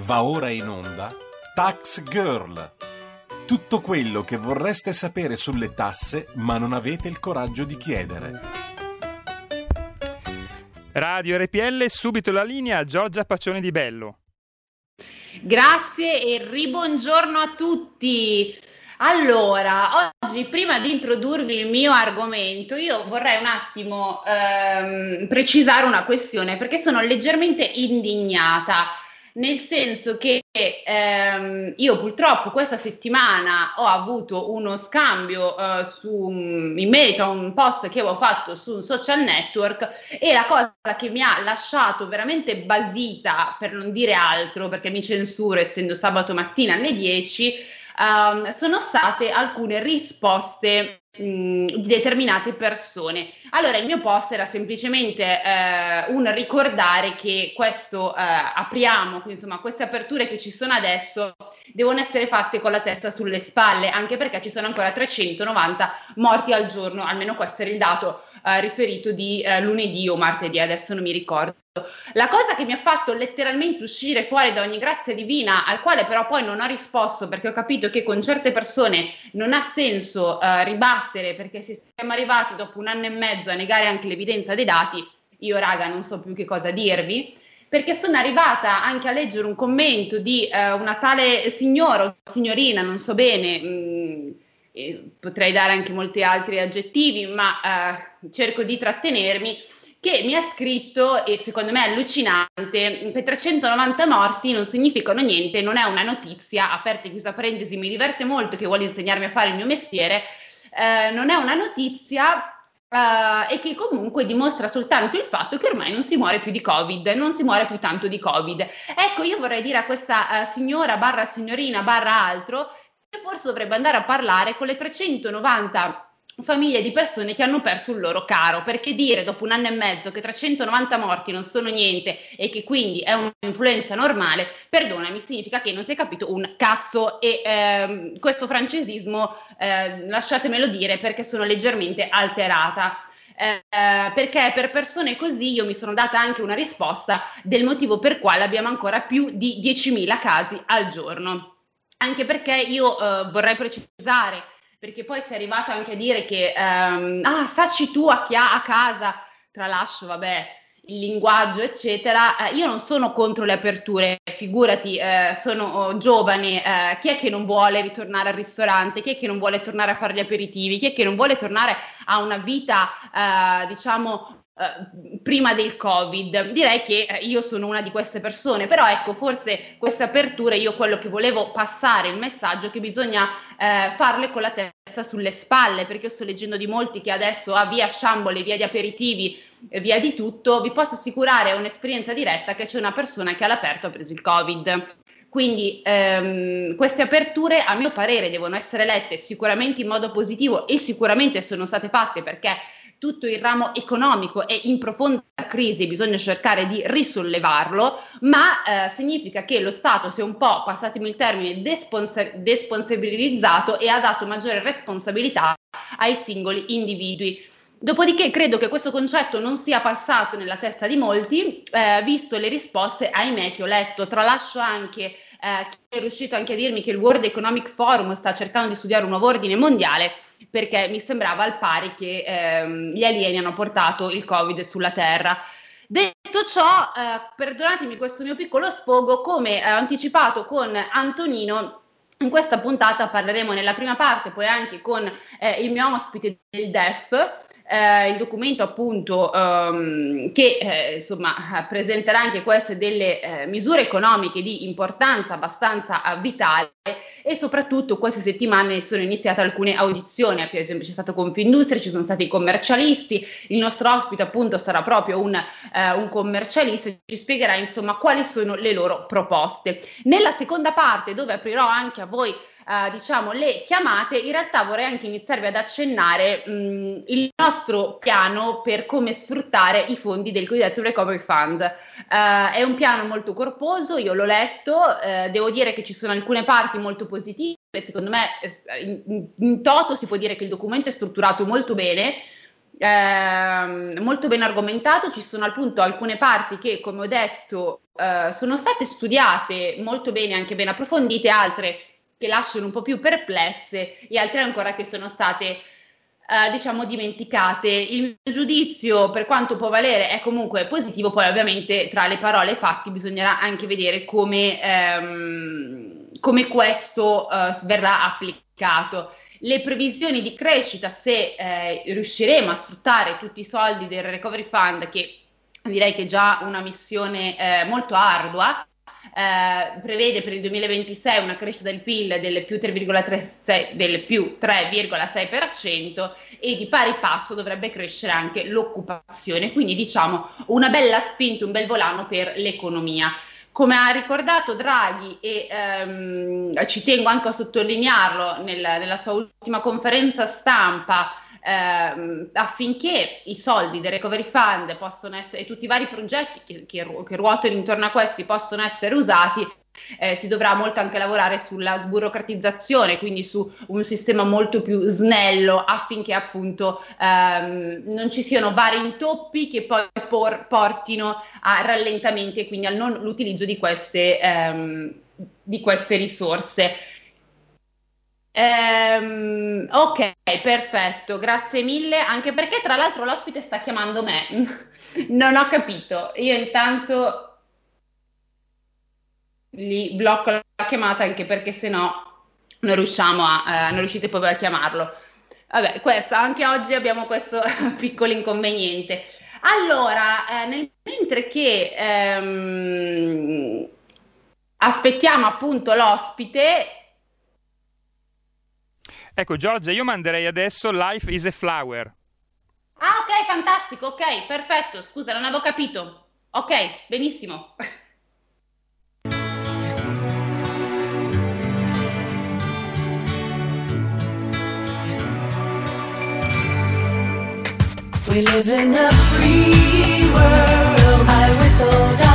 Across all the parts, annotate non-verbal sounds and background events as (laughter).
Va ora in onda Tax Girl. Tutto quello che vorreste sapere sulle tasse ma non avete il coraggio di chiedere. Radio RPL, subito la linea a Giorgia Pacione di Bello. Grazie e ribongiorno a tutti. Allora, oggi prima di introdurvi il mio argomento, io vorrei un attimo ehm, precisare una questione perché sono leggermente indignata, nel senso che ehm, io purtroppo questa settimana ho avuto uno scambio eh, su, in merito a un post che avevo fatto su un social network e la cosa che mi ha lasciato veramente basita, per non dire altro, perché mi censuro essendo sabato mattina alle 10, um, sono state alcune risposte di determinate persone. Allora, il mio post era semplicemente eh, un ricordare che questo eh, apriamo, insomma, queste aperture che ci sono adesso devono essere fatte con la testa sulle spalle, anche perché ci sono ancora 390 morti al giorno, almeno questo era il dato eh, riferito di eh, lunedì o martedì, adesso non mi ricordo. La cosa che mi ha fatto letteralmente uscire fuori da ogni grazia divina, al quale però poi non ho risposto perché ho capito che con certe persone non ha senso uh, ribattere perché se siamo arrivati dopo un anno e mezzo a negare anche l'evidenza dei dati, io raga non so più che cosa dirvi, perché sono arrivata anche a leggere un commento di uh, una tale signora o signorina, non so bene, mh, potrei dare anche molti altri aggettivi, ma uh, cerco di trattenermi che mi ha scritto, e secondo me è allucinante, che 390 morti non significano niente, non è una notizia, aperta e chiusa parentesi, mi diverte molto che vuole insegnarmi a fare il mio mestiere, eh, non è una notizia Uh, e che comunque dimostra soltanto il fatto che ormai non si muore più di Covid, non si muore più tanto di Covid. Ecco, io vorrei dire a questa uh, signora barra signorina barra altro forse dovrebbe andare a parlare con le 390 famiglie di persone che hanno perso il loro caro, perché dire dopo un anno e mezzo che 390 morti non sono niente e che quindi è un'influenza normale, perdonami, significa che non si è capito un cazzo e ehm, questo francesismo eh, lasciatemelo dire perché sono leggermente alterata. Eh, perché per persone così io mi sono data anche una risposta del motivo per quale abbiamo ancora più di 10.000 casi al giorno. Anche perché io eh, vorrei precisare perché poi sei arrivato anche a dire che, um, ah, sacci tu a chi ha a casa, tralascio, vabbè, il linguaggio, eccetera. Eh, io non sono contro le aperture, figurati, eh, sono oh, giovane, eh, chi è che non vuole ritornare al ristorante, chi è che non vuole tornare a fare gli aperitivi, chi è che non vuole tornare a una vita, eh, diciamo, Uh, prima del covid. Direi che uh, io sono una di queste persone però ecco forse queste aperture io quello che volevo passare il messaggio che bisogna uh, farle con la testa sulle spalle perché io sto leggendo di molti che adesso a ah, via Sciambole via di aperitivi via di tutto vi posso assicurare un'esperienza diretta che c'è una persona che all'aperto ha preso il covid. Quindi ehm, queste aperture a mio parere devono essere lette sicuramente in modo positivo e sicuramente sono state fatte perché tutto il ramo economico è in profonda crisi, bisogna cercare di risollevarlo, ma eh, significa che lo Stato si è un po', passatemi il termine, desponsa- desponsabilizzato e ha dato maggiore responsabilità ai singoli individui. Dopodiché credo che questo concetto non sia passato nella testa di molti, eh, visto le risposte, ahimè, che ho letto. Tralascio anche eh, chi è riuscito anche a dirmi che il World Economic Forum sta cercando di studiare un nuovo ordine mondiale perché mi sembrava al pari che ehm, gli alieni hanno portato il Covid sulla Terra. Detto ciò, eh, perdonatemi questo mio piccolo sfogo, come eh, anticipato con Antonino, in questa puntata parleremo nella prima parte, poi anche con eh, il mio ospite del DEF, eh, il documento appunto um, che eh, insomma presenterà anche queste delle eh, misure economiche di importanza abbastanza vitale e soprattutto queste settimane sono iniziate alcune audizioni, per esempio c'è stato Confindustria, ci sono stati i commercialisti, il nostro ospite appunto sarà proprio un, eh, un commercialista e ci spiegherà insomma quali sono le loro proposte. Nella seconda parte dove aprirò anche a voi Uh, diciamo le chiamate, in realtà vorrei anche iniziarvi ad accennare mh, il nostro piano per come sfruttare i fondi del cosiddetto Recovery Fund. Uh, è un piano molto corposo, io l'ho letto, uh, devo dire che ci sono alcune parti molto positive, secondo me in, in, in toto si può dire che il documento è strutturato molto bene, eh, molto ben argomentato, ci sono appunto alcune parti che, come ho detto, eh, sono state studiate molto bene, anche ben approfondite, altre che lasciano un po' più perplesse e altre ancora che sono state eh, diciamo dimenticate. Il mio giudizio, per quanto può valere, è comunque positivo, poi ovviamente tra le parole e i fatti bisognerà anche vedere come, ehm, come questo eh, verrà applicato. Le previsioni di crescita, se eh, riusciremo a sfruttare tutti i soldi del Recovery Fund, che direi che è già una missione eh, molto ardua, eh, prevede per il 2026 una crescita del PIL del più 3,6%, del più 3,6% e di pari passo dovrebbe crescere anche l'occupazione, quindi diciamo una bella spinta, un bel volano per l'economia. Come ha ricordato Draghi, e ehm, ci tengo anche a sottolinearlo nella, nella sua ultima conferenza stampa, ehm, affinché i soldi del Recovery Fund possono essere, e tutti i vari progetti che, che, che ruotano intorno a questi possono essere usati, eh, si dovrà molto anche lavorare sulla sburocratizzazione, quindi su un sistema molto più snello affinché appunto ehm, non ci siano vari intoppi che poi por- portino a rallentamenti e quindi al non l'utilizzo di queste, ehm, di queste risorse. Ehm, ok, perfetto, grazie mille, anche perché tra l'altro l'ospite sta chiamando me. (laughs) non ho capito. Io intanto gli blocco la chiamata anche perché se no non riusciamo a, eh, non riuscite poi a chiamarlo. Vabbè, questo, anche oggi abbiamo questo (laughs) piccolo inconveniente. Allora, eh, nel, mentre che ehm, aspettiamo appunto l'ospite, Ecco Giorgia, io manderei adesso Life is a Flower. Ah ok, fantastico, ok, perfetto. Scusa, non avevo capito. Ok, benissimo. We live in a free world. I whistle down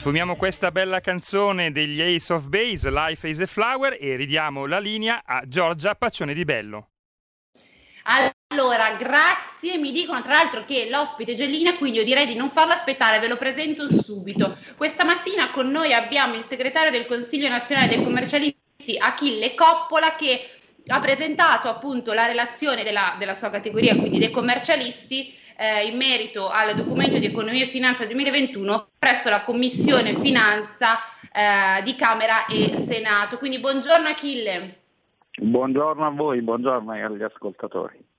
Sfumiamo questa bella canzone degli Ace of Base, Life is a Flower, e ridiamo la linea a Giorgia Paccione di Bello. Allora, grazie. Mi dicono tra l'altro che l'ospite è Gellina, quindi io direi di non farlo aspettare, ve lo presento subito. Questa mattina con noi abbiamo il segretario del Consiglio nazionale dei commercialisti, Achille Coppola, che ha presentato appunto la relazione della, della sua categoria, quindi dei commercialisti, eh, in merito al documento di economia e finanza 2021 presso la Commissione Finanza eh, di Camera e Senato. Quindi buongiorno Achille. Buongiorno a voi, buongiorno agli ascoltatori.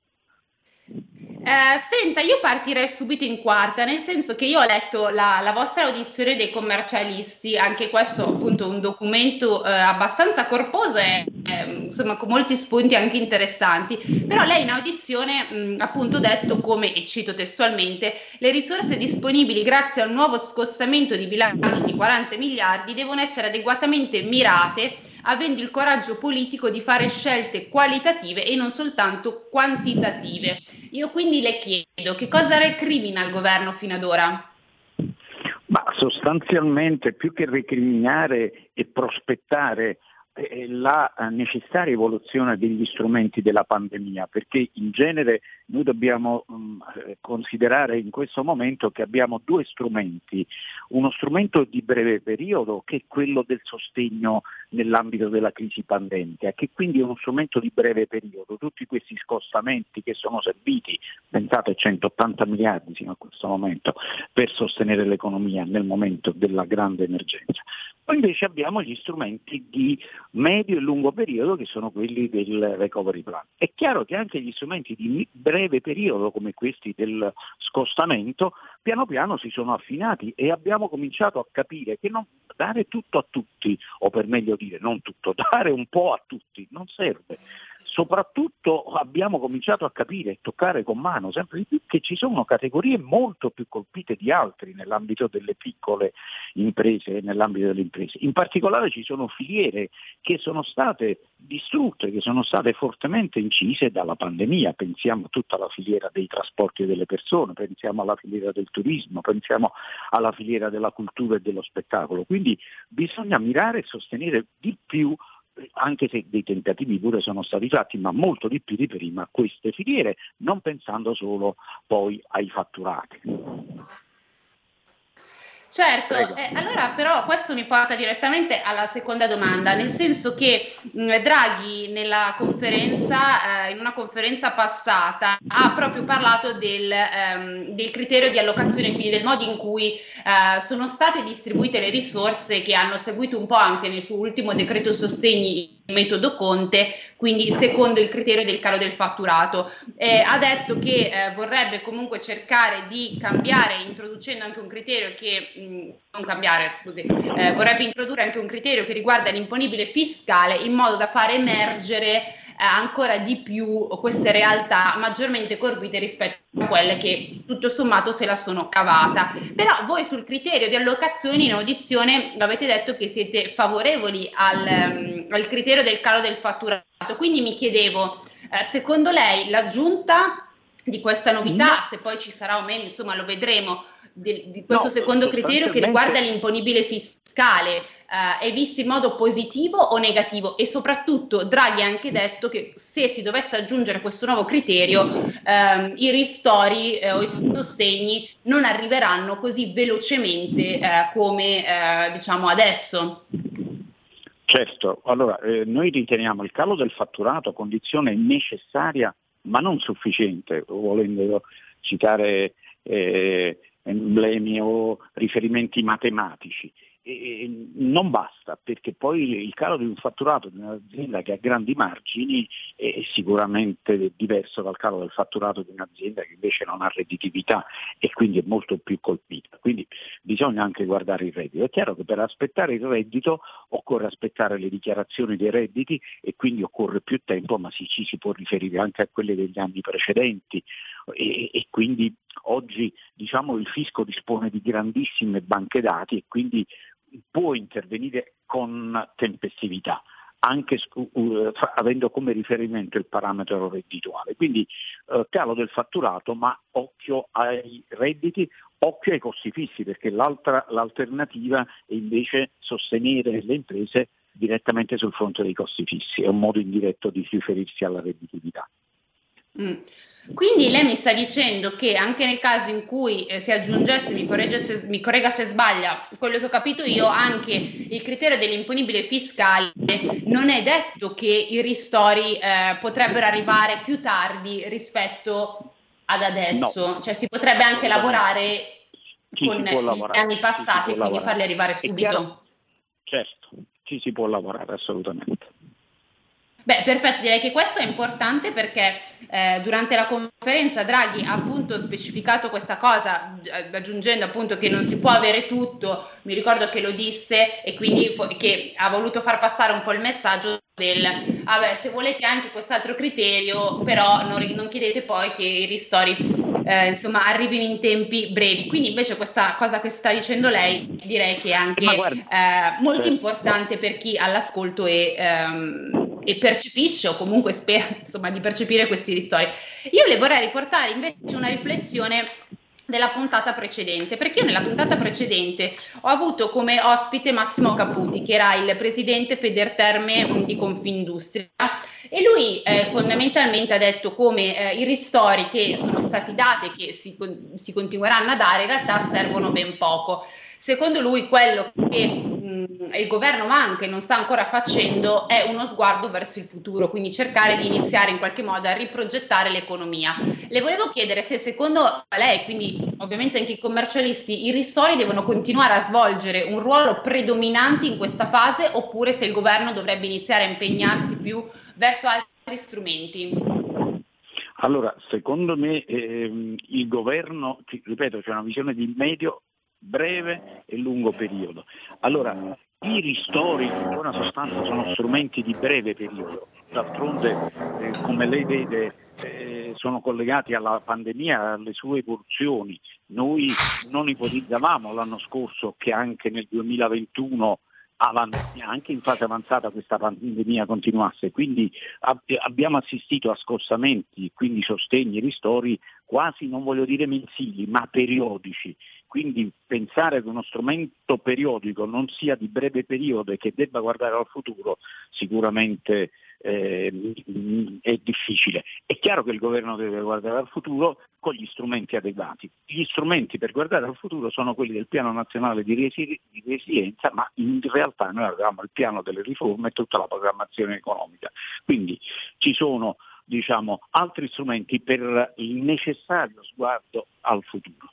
Eh, senta, io partirei subito in quarta, nel senso che io ho letto la, la vostra audizione dei commercialisti, anche questo appunto un documento eh, abbastanza corposo e eh, insomma con molti spunti anche interessanti, però lei in audizione mh, appunto detto come, e cito testualmente, le risorse disponibili grazie al nuovo scostamento di bilancio di 40 miliardi devono essere adeguatamente mirate avendo il coraggio politico di fare scelte qualitative e non soltanto quantitative. Io quindi le chiedo che cosa recrimina il governo fino ad ora? Ma sostanzialmente più che recriminare e prospettare la necessaria evoluzione degli strumenti della pandemia, perché in genere noi dobbiamo um, considerare in questo momento che abbiamo due strumenti, uno strumento di breve periodo che è quello del sostegno nell'ambito della crisi pandemica, che quindi è uno strumento di breve periodo, tutti questi scostamenti che sono serviti, pensate 180 miliardi fino a questo momento, per sostenere l'economia nel momento della grande emergenza. Poi invece abbiamo gli strumenti di medio e lungo periodo che sono quelli del recovery plan. È chiaro che anche gli strumenti di breve periodo come questi del scostamento piano piano si sono affinati e abbiamo cominciato a capire che non dare tutto a tutti, o per meglio dire non tutto, (laughs) dare un po' a tutti non serve soprattutto abbiamo cominciato a capire e toccare con mano sempre di più che ci sono categorie molto più colpite di altri nell'ambito delle piccole imprese e nell'ambito delle imprese. In particolare ci sono filiere che sono state distrutte, che sono state fortemente incise dalla pandemia. Pensiamo a tutta la filiera dei trasporti delle persone, pensiamo alla filiera del turismo, pensiamo alla filiera della cultura e dello spettacolo. Quindi bisogna mirare e sostenere di più anche se dei tentativi pure sono stati fatti, ma molto di più di prima, queste filiere, non pensando solo poi ai fatturati. Certo, eh, allora però questo mi porta direttamente alla seconda domanda, nel senso che mh, Draghi nella conferenza, eh, in una conferenza passata, ha proprio parlato del, ehm, del, criterio di allocazione, quindi del modo in cui eh, sono state distribuite le risorse che hanno seguito un po' anche nel suo ultimo decreto sostegni metodo Conte, quindi secondo il criterio del calo del fatturato. Eh, ha detto che eh, vorrebbe comunque cercare di cambiare, introducendo anche un criterio che, non cambiare, scusi, eh, vorrebbe introdurre anche un criterio che riguarda l'imponibile fiscale in modo da far emergere eh, ancora di più queste realtà maggiormente colpite rispetto a quelle che tutto sommato se la sono cavata. Però voi sul criterio di allocazioni in audizione avete detto che siete favorevoli al, um, al criterio del calo del fatturato, quindi mi chiedevo, eh, secondo lei l'aggiunta di questa novità, no. se poi ci sarà o meno, insomma lo vedremo, di, di questo no, secondo criterio che riguarda l'imponibile fiscale, eh, è visto in modo positivo o negativo e soprattutto Draghi ha anche detto che se si dovesse aggiungere questo nuovo criterio ehm, i ristori eh, o i sostegni non arriveranno così velocemente eh, come diciamo adesso. Certo, allora eh, noi riteniamo il calo del fatturato condizione necessaria ma non sufficiente, volendo citare eh, emblemi o riferimenti matematici e non basta perché poi il calo di un fatturato di un'azienda che ha grandi margini è sicuramente diverso dal calo del fatturato di un'azienda che invece non ha redditività e quindi è molto più colpita. Quindi bisogna anche guardare il reddito. È chiaro che per aspettare il reddito occorre aspettare le dichiarazioni dei redditi e quindi occorre più tempo, ma si, ci si può riferire anche a quelle degli anni precedenti e, e quindi oggi diciamo, il fisco dispone di grandissime banche dati e quindi può intervenire con tempestività anche uh, avendo come riferimento il parametro reddituale. Quindi uh, calo del fatturato, ma occhio ai redditi, occhio ai costi fissi, perché l'alternativa è invece sostenere le imprese direttamente sul fronte dei costi fissi, è un modo indiretto di riferirsi alla redditività. Mm. Quindi lei mi sta dicendo che anche nel caso in cui eh, si aggiungesse, mi, se, mi corregga se sbaglia, quello che ho capito io, anche il criterio dell'imponibile fiscale, non è detto che i ristori eh, potrebbero arrivare più tardi rispetto ad adesso, no. cioè si potrebbe anche lavorare ci con gli anni passati e quindi farli arrivare subito. Certo, ci si può lavorare assolutamente. Beh, perfetto, direi che questo è importante perché eh, durante la conferenza Draghi ha appunto specificato questa cosa, aggiungendo appunto che non si può avere tutto, mi ricordo che lo disse e quindi fo- che ha voluto far passare un po' il messaggio del, vabbè, se volete anche quest'altro criterio, però non, non chiedete poi che i ristori eh, insomma arrivino in tempi brevi. Quindi invece questa cosa che sta dicendo lei direi che è anche eh, molto importante per chi all'ascolto e, ehm, e percepisce o comunque spera insomma, di percepire questi ristori. Io le vorrei riportare invece una riflessione della puntata precedente, perché io nella puntata precedente ho avuto come ospite Massimo Caputi, che era il presidente Federterme di Confindustria, e lui eh, fondamentalmente ha detto come eh, i ristori che sono stati dati e che si, si continueranno a dare in realtà servono ben poco. Secondo lui quello che mh, il governo manca e non sta ancora facendo è uno sguardo verso il futuro, quindi cercare di iniziare in qualche modo a riprogettare l'economia. Le volevo chiedere se secondo lei, quindi ovviamente anche i commercialisti, i ristori devono continuare a svolgere un ruolo predominante in questa fase oppure se il governo dovrebbe iniziare a impegnarsi più verso altri strumenti. Allora, secondo me ehm, il governo, ripeto, c'è una visione di medio breve e lungo periodo. Allora, i ristori in buona sostanza sono strumenti di breve periodo, d'altronde eh, come lei vede eh, sono collegati alla pandemia, alle sue evoluzioni. Noi non ipotizzavamo l'anno scorso che anche nel 2021 anche in fase avanzata questa pandemia continuasse, quindi abbiamo assistito a scossamenti, quindi sostegni, ristori quasi non voglio dire mensili, ma periodici. Quindi pensare che uno strumento periodico non sia di breve periodo e che debba guardare al futuro sicuramente eh, è difficile. È chiaro che il governo deve guardare al futuro con gli strumenti adeguati. Gli strumenti per guardare al futuro sono quelli del piano nazionale di, resi- di resilienza, ma in realtà noi avevamo il piano delle riforme e tutta la programmazione economica. Quindi ci sono diciamo, altri strumenti per il necessario sguardo al futuro.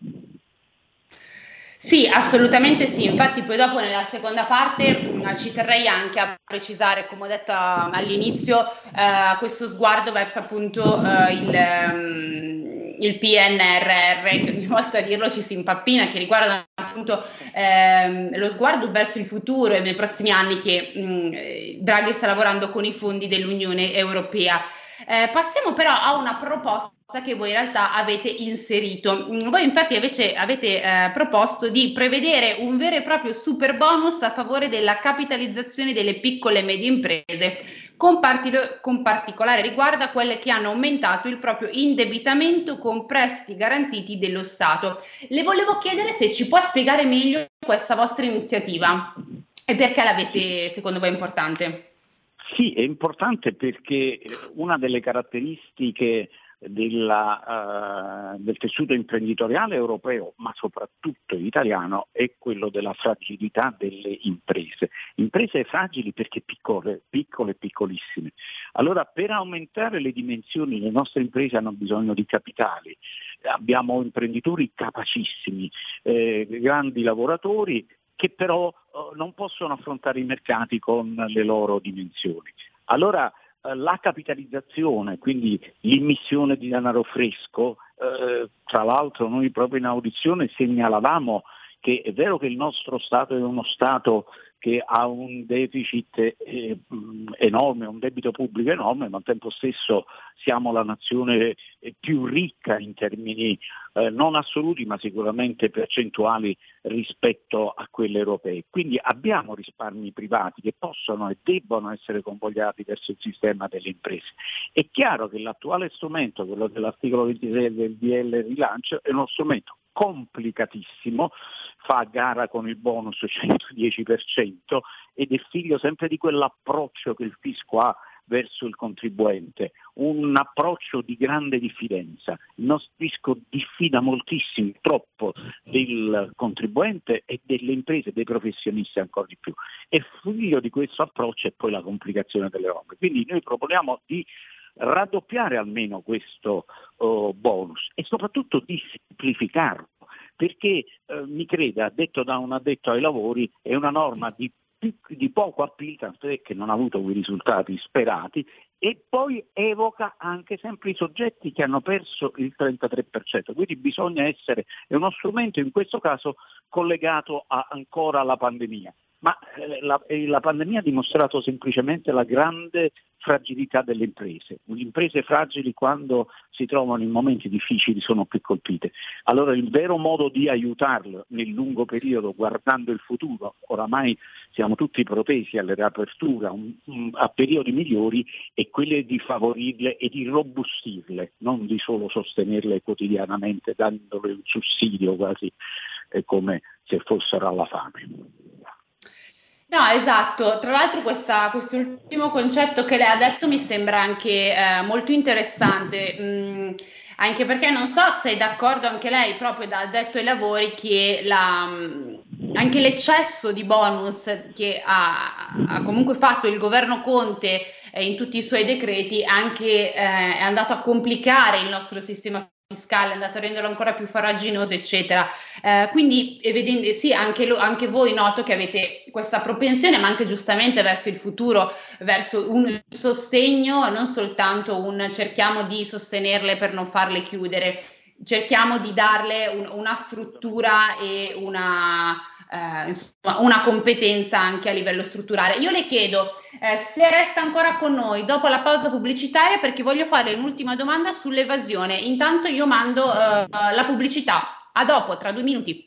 Sì, assolutamente sì, infatti poi dopo nella seconda parte mh, ci terrei anche a precisare, come ho detto all'inizio, eh, questo sguardo verso appunto eh, il, um, il, PNRR, che ogni (laughs) volta a dirlo ci si impappina, che riguarda appunto ehm, lo sguardo verso il futuro e nei prossimi anni che mh, Draghi sta lavorando con i fondi dell'Unione Europea. Eh, passiamo però a una proposta che voi in realtà avete inserito. Mm, voi infatti avete, avete eh, proposto di prevedere un vero e proprio super bonus a favore della capitalizzazione delle piccole e medie imprese, con, partilo, con particolare riguardo a quelle che hanno aumentato il proprio indebitamento con prestiti garantiti dello Stato. Le volevo chiedere se ci può spiegare meglio questa vostra iniziativa e perché l'avete secondo voi importante. Sì, è importante perché una delle caratteristiche della, uh, del tessuto imprenditoriale europeo, ma soprattutto italiano, è quello della fragilità delle imprese. Imprese fragili perché piccole, piccole piccolissime. Allora per aumentare le dimensioni le nostre imprese hanno bisogno di capitali. Abbiamo imprenditori capacissimi, eh, grandi lavoratori che però eh, non possono affrontare i mercati con le loro dimensioni. Allora eh, la capitalizzazione, quindi l'immissione di denaro fresco, eh, tra l'altro noi proprio in audizione segnalavamo che è vero che il nostro Stato è uno Stato che ha un deficit eh, enorme, un debito pubblico enorme, ma al tempo stesso siamo la nazione eh, più ricca in termini eh, non assoluti ma sicuramente percentuali rispetto a quelle europee. Quindi abbiamo risparmi privati che possono e debbono essere convogliati verso il sistema delle imprese. È chiaro che l'attuale strumento, quello dell'articolo 26 del DL rilancio, è uno strumento complicatissimo, fa gara con il bonus 110% ed è figlio sempre di quell'approccio che il fisco ha verso il contribuente, un approccio di grande diffidenza. Il nostro fisco diffida moltissimo, troppo del contribuente e delle imprese, dei professionisti ancora di più. E figlio di questo approccio è poi la complicazione delle robe. Quindi noi proponiamo di raddoppiare almeno questo uh, bonus e soprattutto di semplificarlo, perché eh, mi creda, detto da un addetto ai lavori, è una norma di, di poco appeal, tant'è che non ha avuto quei risultati sperati, e poi evoca anche sempre i soggetti che hanno perso il 33%, quindi bisogna essere, è uno strumento in questo caso collegato a, ancora alla pandemia. Ma eh, la, eh, la, pandemia ha dimostrato semplicemente la grande fragilità delle imprese. Le imprese fragili quando si trovano in momenti difficili sono più colpite. Allora il vero modo di aiutarle nel lungo periodo, guardando il futuro, oramai siamo tutti protesi un, un, a periodi migliori, è quello di favorirle e di robustirle, non di solo sostenerle quotidianamente dandole un sussidio quasi eh, come se fossero alla fame. No, esatto. Tra l'altro questa, quest'ultimo concetto che lei ha detto mi sembra anche eh, molto interessante, mm, anche perché non so se è d'accordo anche lei, proprio da detto ai lavori, che la, mm, anche l'eccesso di bonus che ha, ha comunque fatto il governo Conte eh, in tutti i suoi decreti anche, eh, è andato a complicare il nostro sistema fiscale, è andato a renderlo ancora più farraginoso, eccetera. Eh, quindi, evidente, sì, anche, lo, anche, voi noto che avete questa propensione, ma anche giustamente verso il futuro, verso un sostegno, non soltanto un cerchiamo di sostenerle per non farle chiudere, cerchiamo di darle un, una struttura e una eh, insomma, una competenza anche a livello strutturale. Io le chiedo eh, se resta ancora con noi dopo la pausa pubblicitaria perché voglio fare un'ultima domanda sull'evasione. Intanto io mando eh, la pubblicità. A dopo, tra due minuti.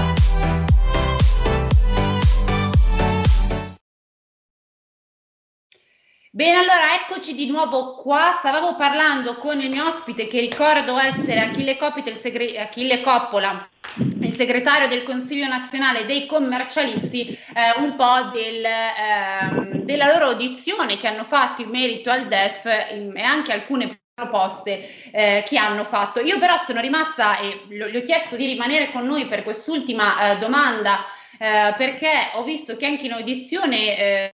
Bene, allora eccoci di nuovo qua. Stavamo parlando con il mio ospite che ricordo essere Achille, Copita, il segre- Achille Coppola, il segretario del Consiglio nazionale dei commercialisti, eh, un po' del, eh, della loro audizione che hanno fatto in merito al DEF e anche alcune proposte eh, che hanno fatto. Io però sono rimasta e gli ho chiesto di rimanere con noi per quest'ultima eh, domanda eh, perché ho visto che anche in audizione eh,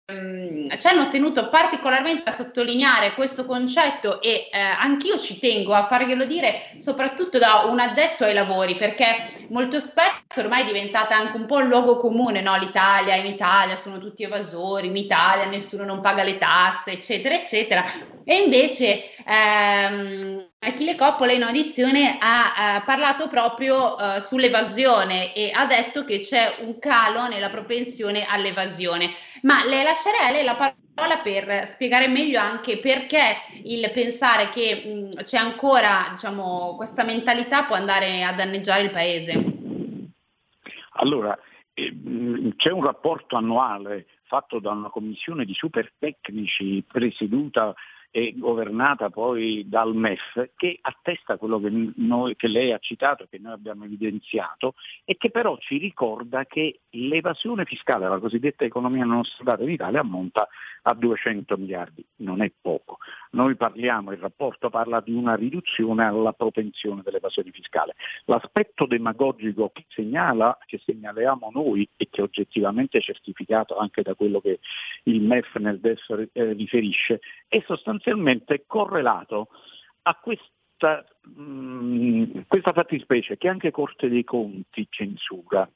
ci hanno tenuto particolarmente a sottolineare questo concetto e eh, anch'io ci tengo a farglielo dire soprattutto da un addetto ai lavori perché molto spesso ormai è diventata anche un po' un luogo comune, no? l'Italia, in Italia sono tutti evasori, in Italia nessuno non paga le tasse, eccetera, eccetera. E invece ehm, Achille Coppola in audizione ha, ha parlato proprio uh, sull'evasione e ha detto che c'è un calo nella propensione all'evasione. Ma le lascerei la parola per spiegare meglio anche perché il pensare che mh, c'è ancora diciamo, questa mentalità può andare a danneggiare il paese. Allora, eh, c'è un rapporto annuale fatto da una commissione di super tecnici presieduta e governata poi dal MEF, che attesta quello che, noi, che lei ha citato, che noi abbiamo evidenziato, e che però ci ricorda che l'evasione fiscale, la cosiddetta economia non osservata in Italia, ammonta a 200 miliardi, non è poco. Noi parliamo, il rapporto parla di una riduzione alla propensione dell'evasione fiscale. L'aspetto demagogico che, segnala, che segnaliamo noi e che oggettivamente è certificato anche da quello che il MEF nel DEF eh, riferisce, è sostanzialmente correlato a questa, mh, mm, questa fattispecie che anche Corte dei Conti censura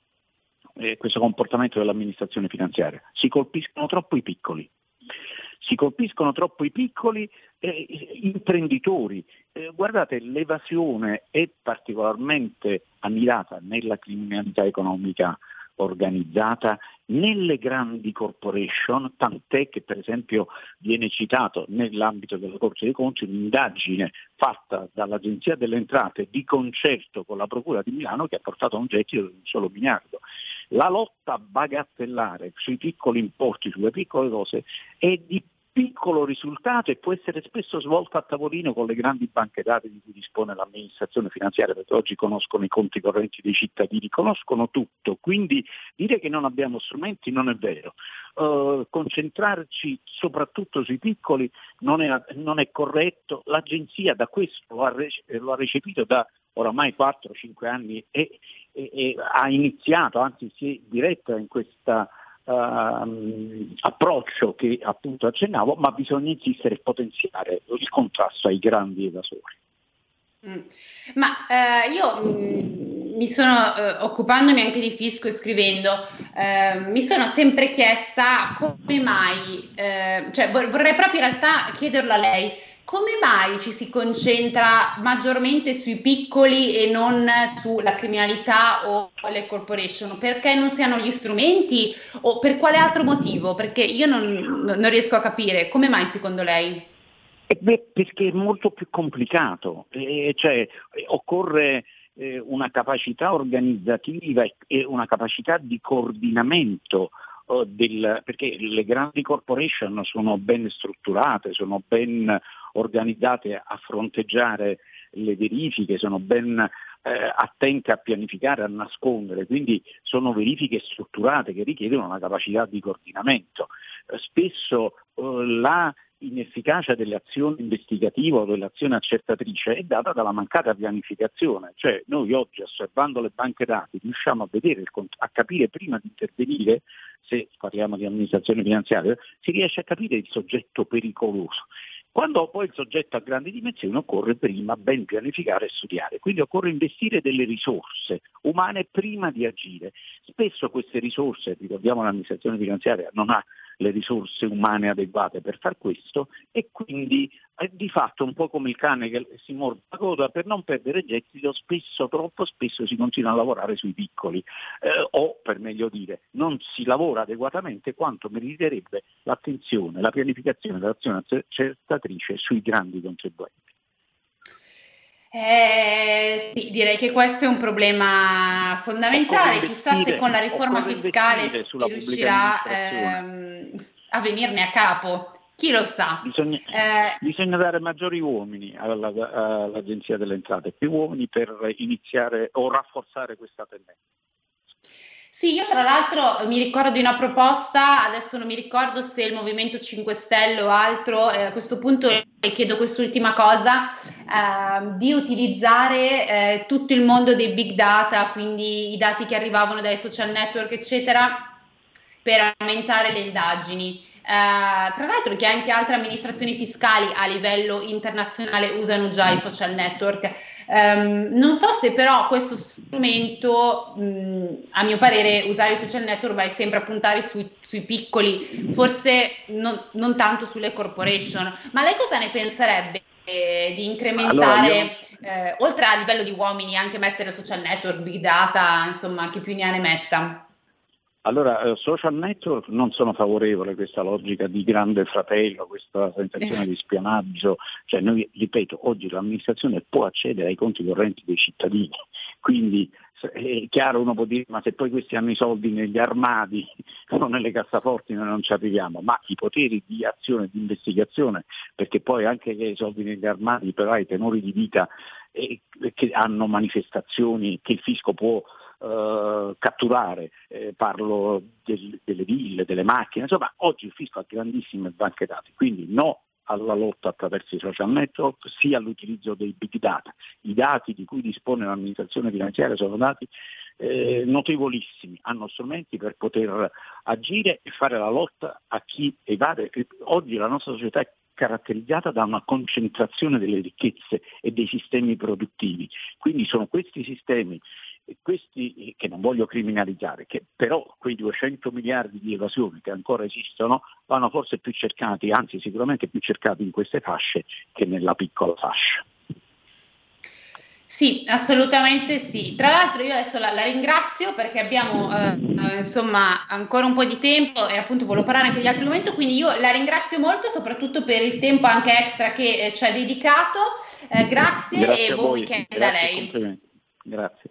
eh, questo comportamento dell'amministrazione finanziaria. Si colpiscono troppo i piccoli si colpiscono troppo i piccoli eh, imprenditori. Eh, guardate, l'evasione è particolarmente ammirata nella criminalità economica organizzata nelle grandi corporation, tant'è che per esempio viene citato nell'ambito della Corte dei Conti un'indagine fatta dall'Agenzia delle Entrate di concerto con la Procura di Milano che ha portato a un gettito di un solo miliardo. La lotta bagattellare sui piccoli importi, sulle piccole cose, è di piccolo risultato e può essere spesso svolto a tavolino con le grandi banche dati di cui dispone l'amministrazione finanziaria, perché oggi conoscono i conti correnti dei cittadini, conoscono tutto, quindi dire che non abbiamo strumenti non è vero. Uh, concentrarci soprattutto sui piccoli non è, non è, corretto, l'agenzia da questo lo ha, lo ha recepito da oramai 4-5 anni e, e, e, ha iniziato, anzi si è diretta in questa uh, approccio che appunto accennavo, ma bisogna insistere e potenziare il contrasto ai grandi evasori. Mm. Ma eh, io mm, mi sono, eh, occupandomi anche di fisco e scrivendo, eh, mi sono sempre chiesta come mai, eh, cioè vorrei proprio in realtà chiederlo a lei, come mai ci si concentra maggiormente sui piccoli e non sulla criminalità o le corporation? Perché non si hanno gli strumenti o per quale altro motivo? Perché io non, non riesco a capire. Come mai secondo lei? Eh beh, perché è molto più complicato, eh, cioè, occorre eh, una capacità organizzativa e una capacità di coordinamento del, perché le grandi corporation sono ben strutturate, sono ben organizzate a fronteggiare le verifiche, sono ben eh, attente a pianificare, a nascondere, quindi sono verifiche strutturate che richiedono una capacità di coordinamento. Eh, spesso eh, la inefficacia delle azioni o dell'azione accertatrice è data dalla mancata pianificazione, cioè noi oggi osservando le banche dati riusciamo a, vedere, a capire prima di intervenire, se parliamo di amministrazione finanziaria, si riesce a capire il soggetto pericoloso. Quando poi il soggetto ha grandi dimensioni occorre prima ben pianificare e studiare, quindi occorre investire delle risorse umane prima di agire. Spesso queste risorse, ricordiamo l'amministrazione finanziaria non ha le risorse umane adeguate per far questo e quindi è di fatto un po' come il cane che si morde la coda per non perdere gettito, spesso, troppo spesso si continua a lavorare sui piccoli eh, o per meglio dire non si lavora adeguatamente quanto meriterebbe l'attenzione, la pianificazione dell'azione accertatrice sui grandi contribuenti. Eh, sì, direi che questo è un problema fondamentale. Chissà se con la riforma fiscale si riuscirà ehm, a venirne a capo. Chi lo sa? Bisogna, eh, bisogna dare maggiori uomini alla, all'Agenzia delle Entrate, più uomini per iniziare o rafforzare questa tendenza. Sì, io tra l'altro mi ricordo di una proposta, adesso non mi ricordo se il Movimento 5 Stelle o altro, eh, a questo punto le chiedo quest'ultima cosa, eh, di utilizzare eh, tutto il mondo dei big data, quindi i dati che arrivavano dai social network, eccetera, per aumentare le indagini. Uh, tra l'altro che anche altre amministrazioni fiscali a livello internazionale usano già i social network. Um, non so se però questo strumento, mh, a mio parere, usare i social network vai sempre a puntare sui, sui piccoli, forse non, non, tanto sulle corporation. Ma lei cosa ne penserebbe eh, di incrementare, allora io... eh, oltre a livello di uomini, anche mettere social network, big data, insomma, chi più ne ha ne metta? Allora, eh, social network non sono favorevole a questa logica di grande fratello, questa sensazione di spionaggio. Cioè, noi, ripeto, oggi l'amministrazione può accedere ai conti correnti dei cittadini, quindi è chiaro uno può dire ma se poi questi hanno i soldi negli armadi o nelle cassaforti noi non ci arriviamo, ma i poteri di azione e di investigazione, perché poi anche che i soldi negli armadi però hai tenori di vita eh, che hanno manifestazioni che il fisco può eh, catturare, eh, parlo del, delle ville, delle macchine, insomma oggi il fisco ha grandissime banche dati, quindi no alla lotta attraverso i social network, sia all'utilizzo dei big data. I dati di cui dispone l'amministrazione finanziaria sono dati eh, notevolissimi, hanno strumenti per poter agire e fare la lotta a chi evade. Oggi la nostra società è caratterizzata da una concentrazione delle ricchezze e dei sistemi produttivi, quindi sono questi sistemi questi che non voglio criminalizzare, che però quei 200 miliardi di evasioni che ancora esistono vanno forse più cercati, anzi sicuramente più cercati in queste fasce che nella piccola fascia. Sì, assolutamente sì. Tra l'altro io adesso la, la ringrazio perché abbiamo eh, insomma ancora un po' di tempo e appunto volevo parlare anche di altri momenti, quindi io la ringrazio molto soprattutto per il tempo anche extra che eh, ci ha dedicato. Eh, grazie, grazie, e buon weekend grazie, a lei. Grazie.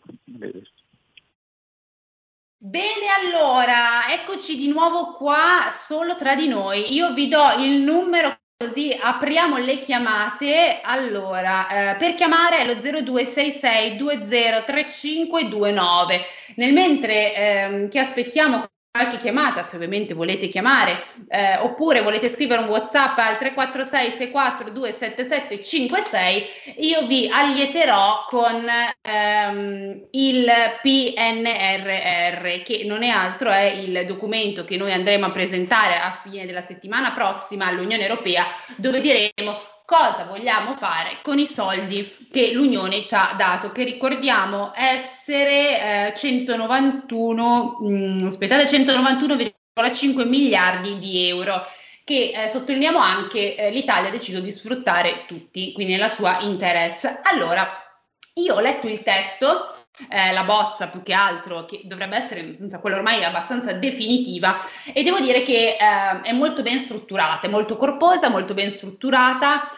Bene, allora, eccoci di nuovo qua solo tra di noi. Io vi do il numero Così apriamo le chiamate. Allora, eh, per chiamare è lo 0266 203529. Nel mentre ehm, che aspettiamo qualche chiamata, se ovviamente volete chiamare, eh, oppure volete scrivere un WhatsApp al 346 64 277 56, io vi allieterò con ehm, il PNRR, che non è altro, è il documento che noi andremo a presentare a fine della settimana prossima all'Unione Europea, dove diremo cosa vogliamo fare con i soldi che l'Unione ci ha dato, che ricordiamo essere eh, 191, mh, mm, aspettate, 191,5 miliardi di euro che eh, sottolineiamo anche eh, l'Italia ha deciso di sfruttare tutti, quindi nella sua interezza. Allora, io ho letto il testo, eh, la bozza più che altro, che dovrebbe essere senza quella ormai abbastanza definitiva, e devo dire che eh, è molto ben strutturata, è molto corposa, molto ben strutturata,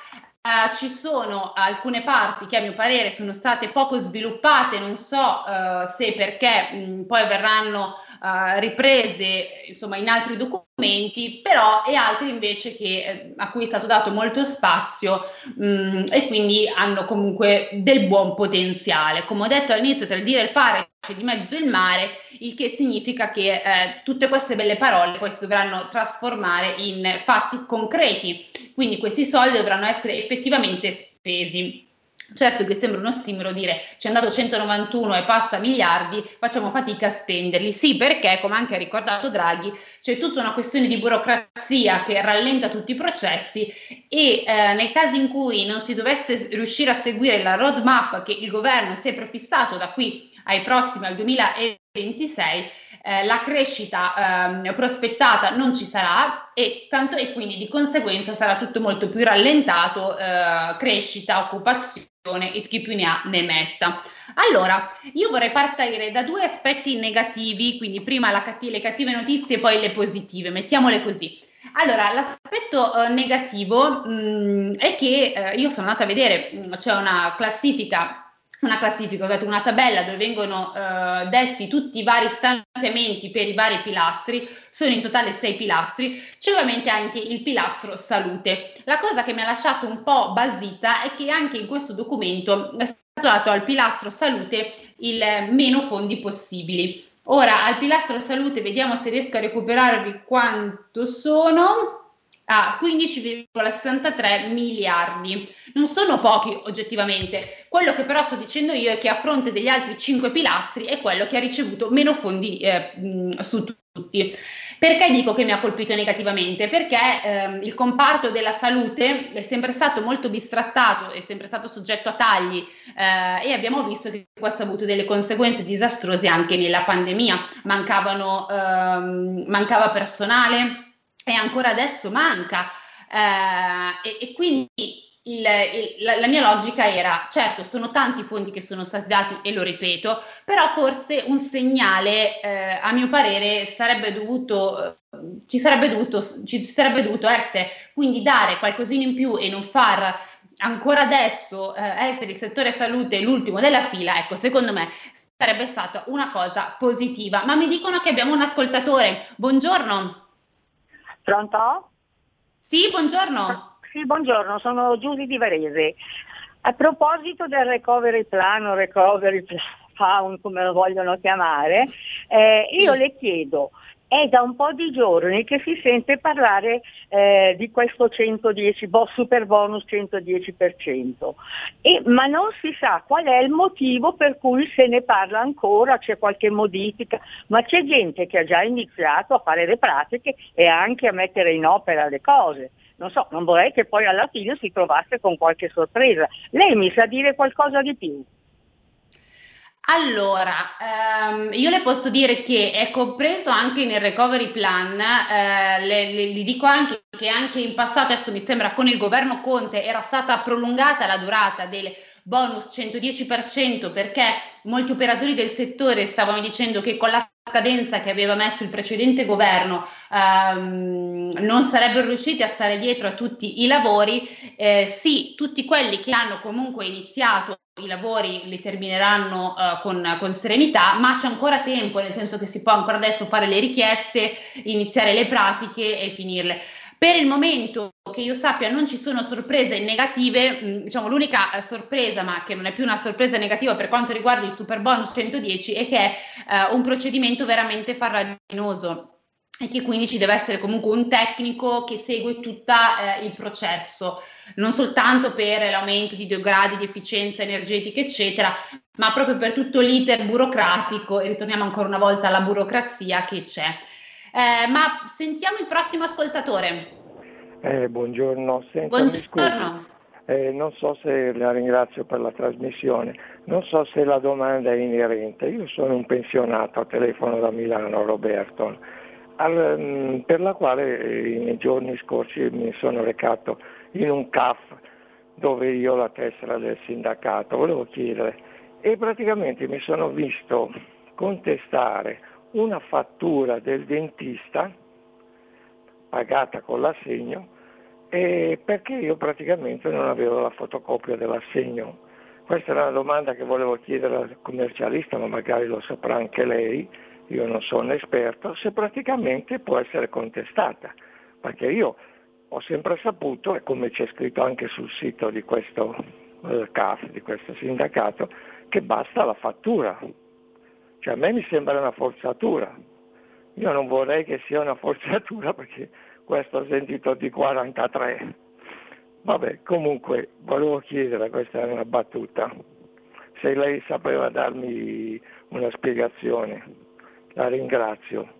Uh, ci sono alcune parti che a mio parere sono state poco sviluppate, non so uh, se perché mh, poi verranno uh, riprese insomma, in altri documenti, però e altri invece che, eh, a cui è stato dato molto spazio mh, e quindi hanno comunque del buon potenziale. Come ho detto all'inizio, tra il dire e il fare c'è di mezzo il mare, il che significa che eh, tutte queste belle parole poi si dovranno trasformare in fatti concreti, quindi questi soldi dovranno essere effettivamente spesi. Certo che sembra uno stimolo dire ci è andato 191 e passa miliardi, facciamo fatica a spenderli. Sì, perché, come anche ha ricordato Draghi, c'è tutta una questione di burocrazia che rallenta tutti i processi e eh, nel caso in cui non si dovesse riuscire a seguire la roadmap che il governo si è prefissato da qui ai prossimi, al 2026, eh, la crescita eh, prospettata non ci sarà e, tanto, e quindi di conseguenza sarà tutto molto più rallentato, eh, crescita, occupazione e chi più ne ha ne metta. Allora, io vorrei partire da due aspetti negativi, quindi prima catti- le cattive notizie e poi le positive, mettiamole così. Allora, l'aspetto eh, negativo mh, mm, è che eh, io sono andata a vedere, mh, mm, c'è una classifica una classifica, scusate, una tabella dove vengono eh, detti tutti i vari stanziamenti per i vari pilastri, sono in totale sei pilastri, c'è ovviamente anche il pilastro salute. La cosa che mi ha lasciato un po' basita è che anche in questo documento è stato dato al pilastro salute il meno fondi possibili. Ora al pilastro salute vediamo se riesco a recuperarvi quanto sono a 15,63 miliardi. Non sono pochi oggettivamente, quello che però sto dicendo io è che a fronte degli altri cinque pilastri è quello che ha ricevuto meno fondi eh, su tutti. Perché dico che mi ha colpito negativamente? Perché ehm, il comparto della salute è sempre stato molto bistrattato, è sempre stato soggetto a tagli eh, e abbiamo visto che questo ha avuto delle conseguenze disastrose anche nella pandemia. Mancavano, ehm, mancava personale, e ancora adesso manca. Eh, e, e, quindi il, il, la, la, mia logica era, certo, sono tanti fondi che sono stati dati e lo ripeto, però forse un segnale, eh, a mio parere, sarebbe dovuto, ci, sarebbe dovuto, ci sarebbe dovuto essere, quindi dare qualcosina in più e non far ancora adesso eh, essere il settore salute l'ultimo della fila, ecco, secondo me sarebbe stata una cosa positiva. Ma mi dicono che abbiamo un ascoltatore. Buongiorno. Pronto? Sì, buongiorno. Sì, buongiorno, sono Giusy di Varese. A proposito del recovery plan o recovery plan, (laughs) come lo vogliono chiamare, eh, io le chiedo, è da un po' di giorni che si sente parlare eh, di questo 110, super bonus 110%, e, ma non si sa qual è il motivo per cui se ne parla ancora, c'è qualche modifica, ma c'è gente che ha già iniziato a fare le pratiche e anche a mettere in opera le cose. Non so, non vorrei che poi alla fine si trovasse con qualche sorpresa. Lei mi sa dire qualcosa di più? Allora, ehm, io le posso dire che è compreso anche nel recovery plan, eh, le, le, le, dico anche che anche in passato, adesso mi sembra con il governo Conte, era stata prolungata la durata del bonus 110% perché molti operatori del settore stavano dicendo che con la scadenza che aveva messo il precedente governo ehm, non sarebbero riusciti a stare dietro a tutti i lavori, eh, sì, tutti quelli che hanno comunque iniziato i lavori li termineranno uh, con, con, serenità, ma c'è ancora tempo, nel senso che si può ancora adesso fare le richieste, iniziare le pratiche e finirle. Per il momento che io sappia non ci sono sorprese negative, mh, diciamo l'unica eh, sorpresa, ma che non è più una sorpresa negativa per quanto riguarda il super bonus 110, è che è uh, un procedimento veramente farraginoso e che quindi ci deve essere comunque un tecnico che segue tutto eh, il processo, non soltanto per l'aumento di due gradi di efficienza energetica, eccetera, ma proprio per tutto l'iter burocratico e ritorniamo ancora una volta alla burocrazia che c'è. Eh, ma sentiamo il prossimo ascoltatore. Eh, buongiorno, Senta, buongiorno. Eh, non so se la ringrazio per la trasmissione, non so se la domanda è inerente. Io sono un pensionato, telefono da Milano, Roberto, al, mm, per la quale eh, nei giorni scorsi mi sono recato in un CAF dove io ho la tessera del sindacato, volevo chiedere, e praticamente mi sono visto contestare una fattura del dentista pagata con l'assegno perché io praticamente non avevo la fotocopia dell'assegno. Questa è una domanda che volevo chiedere al commercialista, ma magari lo saprà anche lei, io non sono esperto, se praticamente può essere contestata, perché io ho sempre saputo, e come c'è scritto anche sul sito di questo eh, CAF, di questo sindacato, che basta la fattura, cioè a me mi sembra una forzatura. Io non vorrei che sia una (laughs) forzatura perché questo ho sentito di 43. Vabbè, comunque volevo chiedere, questa è una battuta, se lei sapeva darmi una spiegazione. La ringrazio.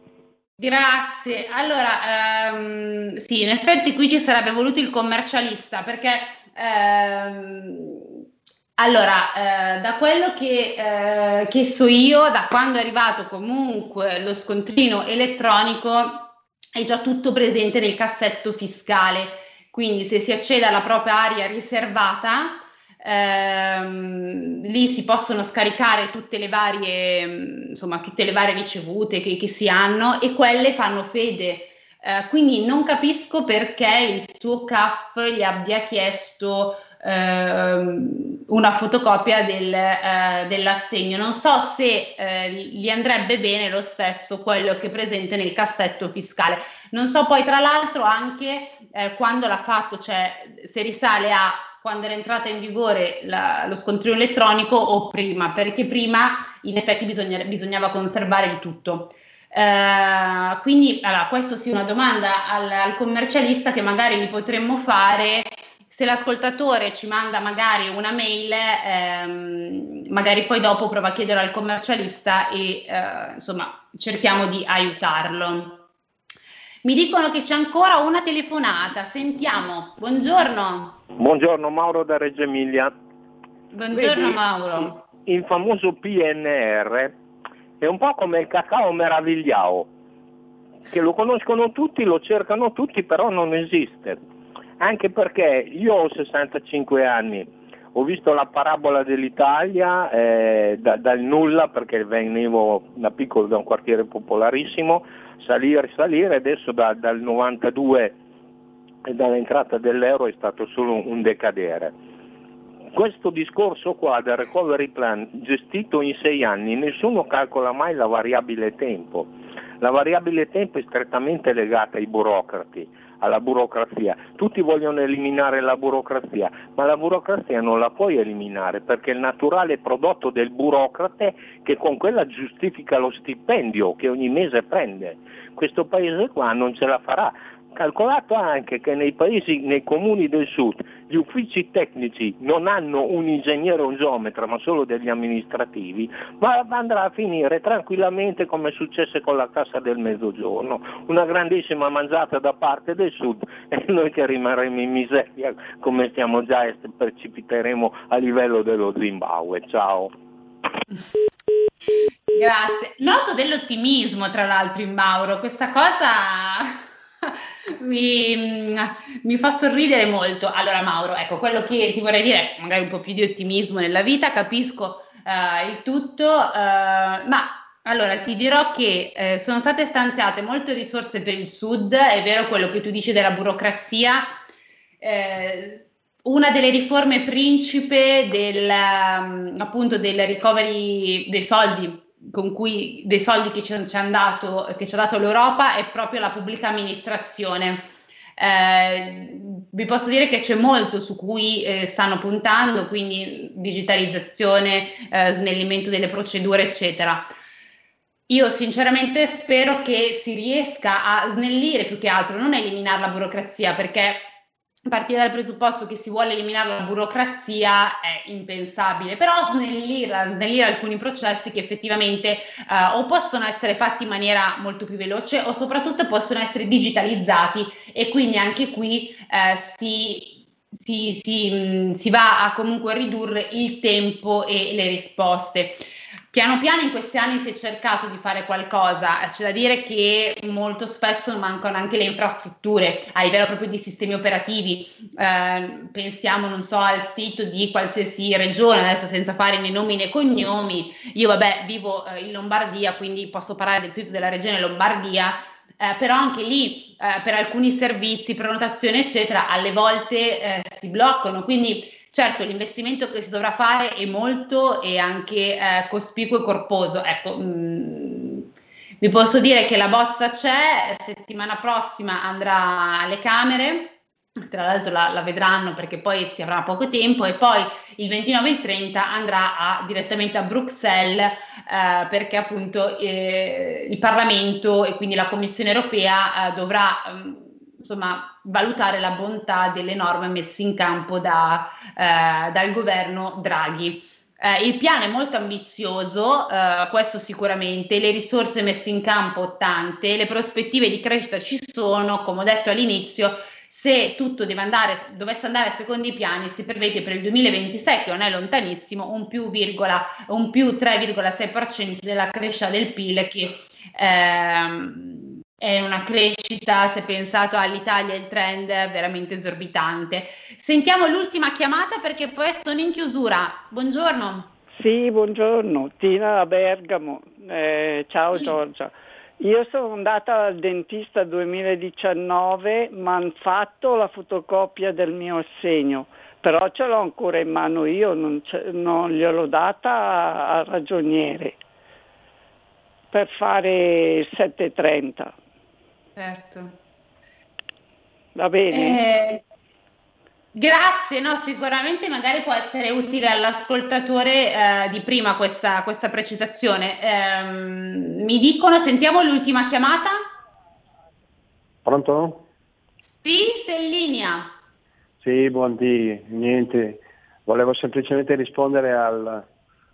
Grazie. Allora, ehm, sì, in effetti qui ci sarebbe voluto il commercialista perché ehm, allora, eh, da quello che, eh, che, so io, da quando è arrivato comunque lo scontrino elettronico, è già tutto presente nel cassetto fiscale. Quindi se si accede alla propria area riservata, ehm, lì si possono scaricare tutte le varie, insomma, tutte le varie ricevute che, che si hanno e quelle fanno fede. Eh, quindi non capisco perché il suo CAF gli abbia chiesto Ehm, una fotocopia del, eh, dell'assegno. Non so se eh, gli andrebbe bene lo stesso quello che è presente nel cassetto fiscale. Non so poi tra l'altro anche eh, quando l'ha fatto, cioè se risale a quando era entrata in vigore la, lo scontrino elettronico o prima, perché prima in effetti bisogna, bisognava conservare il tutto. Uh, quindi allora, questo sia una domanda al, al, commercialista che magari gli potremmo fare se l'ascoltatore ci manda magari una mail, ehm, magari poi dopo prova a chiedere al commercialista e eh, insomma cerchiamo di aiutarlo. Mi dicono che c'è ancora una telefonata, sentiamo. Buongiorno. Buongiorno Mauro da Reggio Emilia. Buongiorno Vedi, Mauro. Il famoso PNR è un po' come il cacao meravigliao, che lo conoscono tutti, lo cercano tutti, però non esiste anche perché io ho 65 anni, ho visto la parabola dell'Italia eh, da, dal nulla perché venivo da piccolo da un quartiere popolarissimo, salire, salire, adesso da, dal 92 e dall'entrata dell'euro è stato solo un decadere. Questo discorso qua del recovery plan gestito in sei anni, nessuno calcola mai la variabile tempo. La variabile tempo è strettamente legata ai burocrati alla burocrazia. Tutti vogliono eliminare la burocrazia, ma la burocrazia non la puoi eliminare perché è il naturale prodotto del burocrate che con quella giustifica lo stipendio che ogni mese prende. Questo paese qua non ce la farà calcolato anche che nei paesi, nei comuni del sud, gli uffici tecnici non hanno un ingegnere o un geometra, ma solo degli amministrativi, ma andrà a finire tranquillamente come successe con la Cassa del Mezzogiorno, una grandissima mangiata da parte del sud (laughs) e noi che rimarremo in miseria come stiamo già e precipiteremo a livello dello Zimbabwe. Ciao. Grazie. Noto dell'ottimismo tra l'altro in Mauro, questa cosa mi, mi, fa sorridere molto. Allora, Mauro, ecco, quello che ti vorrei dire, magari un po' più di ottimismo nella vita, capisco uh, il tutto, uh, ma allora ti dirò che eh, sono state stanziate molte risorse per il Sud, è vero quello che tu dici della burocrazia. Eh, una delle riforme principe del, um, appunto del recovery dei soldi con cui dei soldi che ci, ci, dato, ha dato l'Europa è proprio la pubblica amministrazione. Eh, vi posso dire che c'è molto su cui eh, stanno puntando, quindi digitalizzazione, eh, snellimento delle procedure, eccetera. Io sinceramente spero che si riesca a snellire più che altro, non eliminare la burocrazia, perché partire dal presupposto che si vuole eliminare la burocrazia è impensabile, però snellire, snellire alcuni processi che effettivamente uh, o possono essere fatti in maniera molto più veloce o soprattutto possono essere digitalizzati e quindi anche qui uh, si, si, si, si va a comunque ridurre il tempo e le risposte. Piano piano in questi anni si è cercato di fare qualcosa, c'è da dire che molto spesso mancano anche le infrastrutture a livello proprio di sistemi operativi, eh, pensiamo non so al sito di qualsiasi regione, adesso senza fare né nomi né cognomi, io vabbè vivo eh, in Lombardia quindi posso parlare del sito della regione Lombardia, eh, però anche lì eh, per alcuni servizi, prenotazione eccetera, alle volte eh, si bloccano, quindi Certo, l'investimento che si dovrà fare è molto e anche eh, cospicuo e corposo. Ecco, mh, mm, vi posso dire che la bozza c'è, settimana prossima andrà alle Camere, tra l'altro la, la, vedranno perché poi si avrà poco tempo e poi il 29 e il 30 andrà a, direttamente a Bruxelles eh, perché appunto eh, il Parlamento e quindi la Commissione europea eh, dovrà mm, insomma, valutare la bontà delle norme messe in campo da, eh, dal governo Draghi. Eh, il piano è molto ambizioso, eh, questo sicuramente, le risorse messe in campo tante, le prospettive di crescita ci sono, come ho detto all'inizio, se tutto andare, dovesse andare secondo i piani, si prevede per il 2026, che non è lontanissimo, un più, virgola, un più 3,6% della crescita del PIL che ehm, è una crescita, se pensato all'Italia il trend è veramente esorbitante. Sentiamo l'ultima chiamata perché poi sono in chiusura. Buongiorno. Sì, buongiorno, Tina da Bergamo. Eh, ciao sì. Giorgia. Io sono andata al dentista 2019, mi hanno fatto la fotocopia del mio assegno, però ce l'ho ancora in mano io, non, non gliel'ho data al ragioniere per fare 730. Certo. Va bene. Eh, grazie, no, sicuramente magari può essere utile all'ascoltatore eh, di prima questa, questa precisazione. Eh, mi dicono, sentiamo l'ultima chiamata. Pronto? Sì, sei in linea. Sì, buondì, niente, volevo semplicemente rispondere al,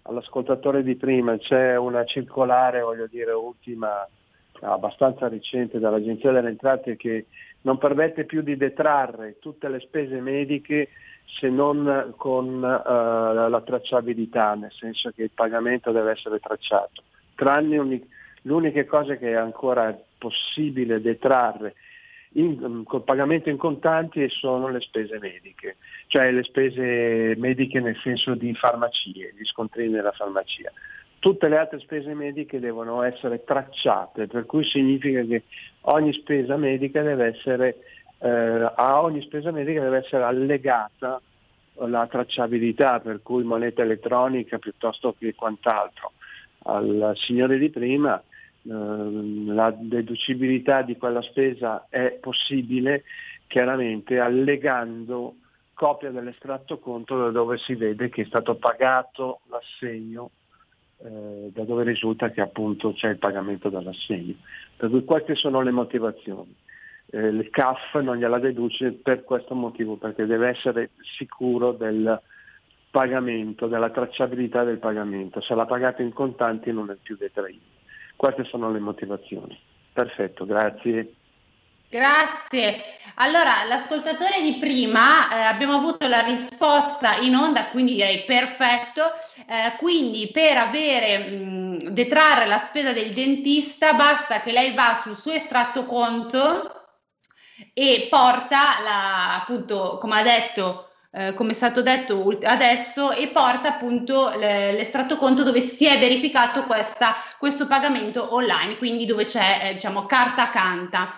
all'ascoltatore di prima, c'è una circolare, voglio dire, ultima abbastanza recente dall'Agenzia delle Entrate che non permette più di detrarre tutte le spese mediche se non con uh, la tracciabilità, nel senso che il pagamento deve essere tracciato. Tranne uni- l'unica cosa che è ancora possibile detrarre in, col pagamento in contanti sono le spese mediche, cioè le spese mediche nel senso di farmacie, gli scontrini della farmacia tutte le altre spese mediche devono essere tracciate, per cui significa che ogni spesa medica deve essere, eh, a ogni spesa medica deve essere allegata la tracciabilità, per cui moneta elettronica piuttosto che quant'altro. Al signore di prima eh, la deducibilità di quella spesa è possibile chiaramente allegando copia dell'estratto conto da dove si vede che è stato pagato l'assegno eh, da dove risulta che appunto c'è il pagamento dall'assegno. Per cui queste sono le motivazioni. Eh, il CAF non gliela deduce per questo motivo, perché deve essere sicuro del pagamento, della tracciabilità del pagamento. Se l'ha pagato in contanti non è più detraibile. Queste sono le motivazioni. Perfetto, grazie. Grazie. Allora, l'ascoltatore di prima eh, abbiamo avuto la risposta in onda, quindi direi perfetto. Eh, quindi per avere mh, detrarre la spesa del dentista basta che lei va sul suo estratto conto e porta la, appunto, come ha detto eh, come è stato detto adesso, e porta appunto l'estratto conto dove si è verificato questa, questo pagamento online, quindi dove c'è eh, diciamo carta canta.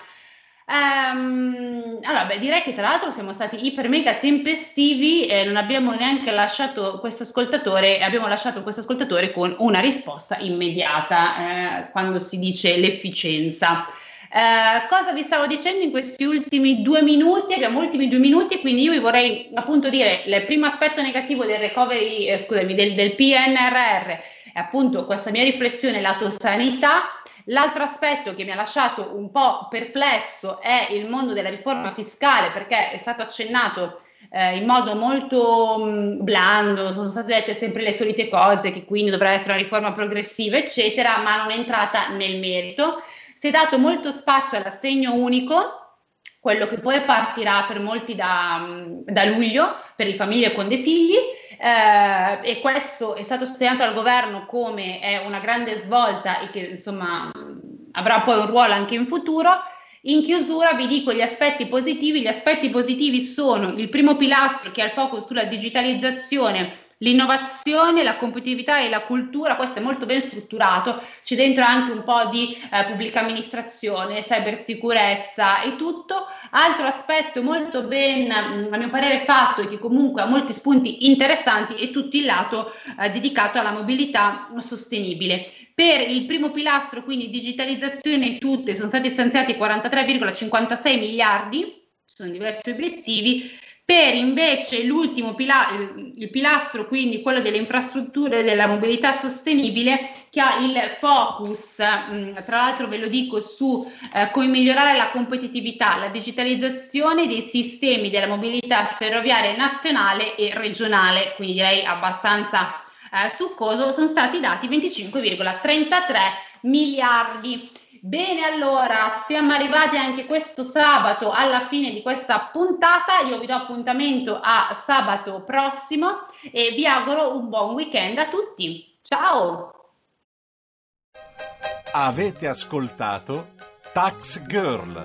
Um, allora, beh, direi che tra l'altro siamo stati iper mega tempestivi e non abbiamo neanche lasciato questo ascoltatore, abbiamo lasciato questo ascoltatore con una risposta immediata eh, quando si dice l'efficienza. Eh, cosa vi stavo dicendo in questi ultimi due minuti? Abbiamo ultimi due minuti, quindi io vi vorrei appunto dire il primo aspetto negativo del recovery, eh, scusami, del, del PNRR è appunto questa mia riflessione lato sanità. L'altro aspetto che mi ha lasciato un po' perplesso è il mondo della riforma fiscale, perché è stato accennato eh, in modo molto mh, mm, blando, sono state dette sempre le solite cose, che quindi dovrà essere una riforma progressiva, eccetera, ma non è entrata nel merito. Si è dato molto spazio all'assegno unico, quello che poi partirà per molti da, da luglio per le famiglie con dei figli eh, e questo è stato sostenuto dal governo come una grande svolta e che insomma avrà poi un ruolo anche in futuro. In chiusura vi dico gli aspetti positivi. Gli aspetti positivi sono il primo pilastro che ha il focus sulla digitalizzazione L'innovazione, la competitività e la cultura, questo è molto ben strutturato, c'è dentro anche un po' di eh, pubblica amministrazione, cybersicurezza e tutto. Altro aspetto molto ben, mm, a mio parere, fatto e che comunque ha molti spunti interessanti è tutto il lato eh, dedicato alla mobilità sostenibile. Per il primo pilastro, quindi digitalizzazione tutte, sono stati stanziati 43,56 miliardi, sono diversi obiettivi, per invece l'ultimo pila- il pilastro, quindi quello delle infrastrutture della mobilità sostenibile, che ha il focus, mm, tra l'altro ve lo dico, su eh, come migliorare la competitività, la digitalizzazione dei sistemi della mobilità ferroviaria nazionale e regionale, quindi direi abbastanza eh, succoso, sono stati dati 25,33 miliardi. Bene, allora siamo arrivati anche questo sabato alla fine di questa puntata. Io vi do appuntamento a sabato prossimo e vi auguro un buon weekend a tutti. Ciao! Avete ascoltato Tax Girl.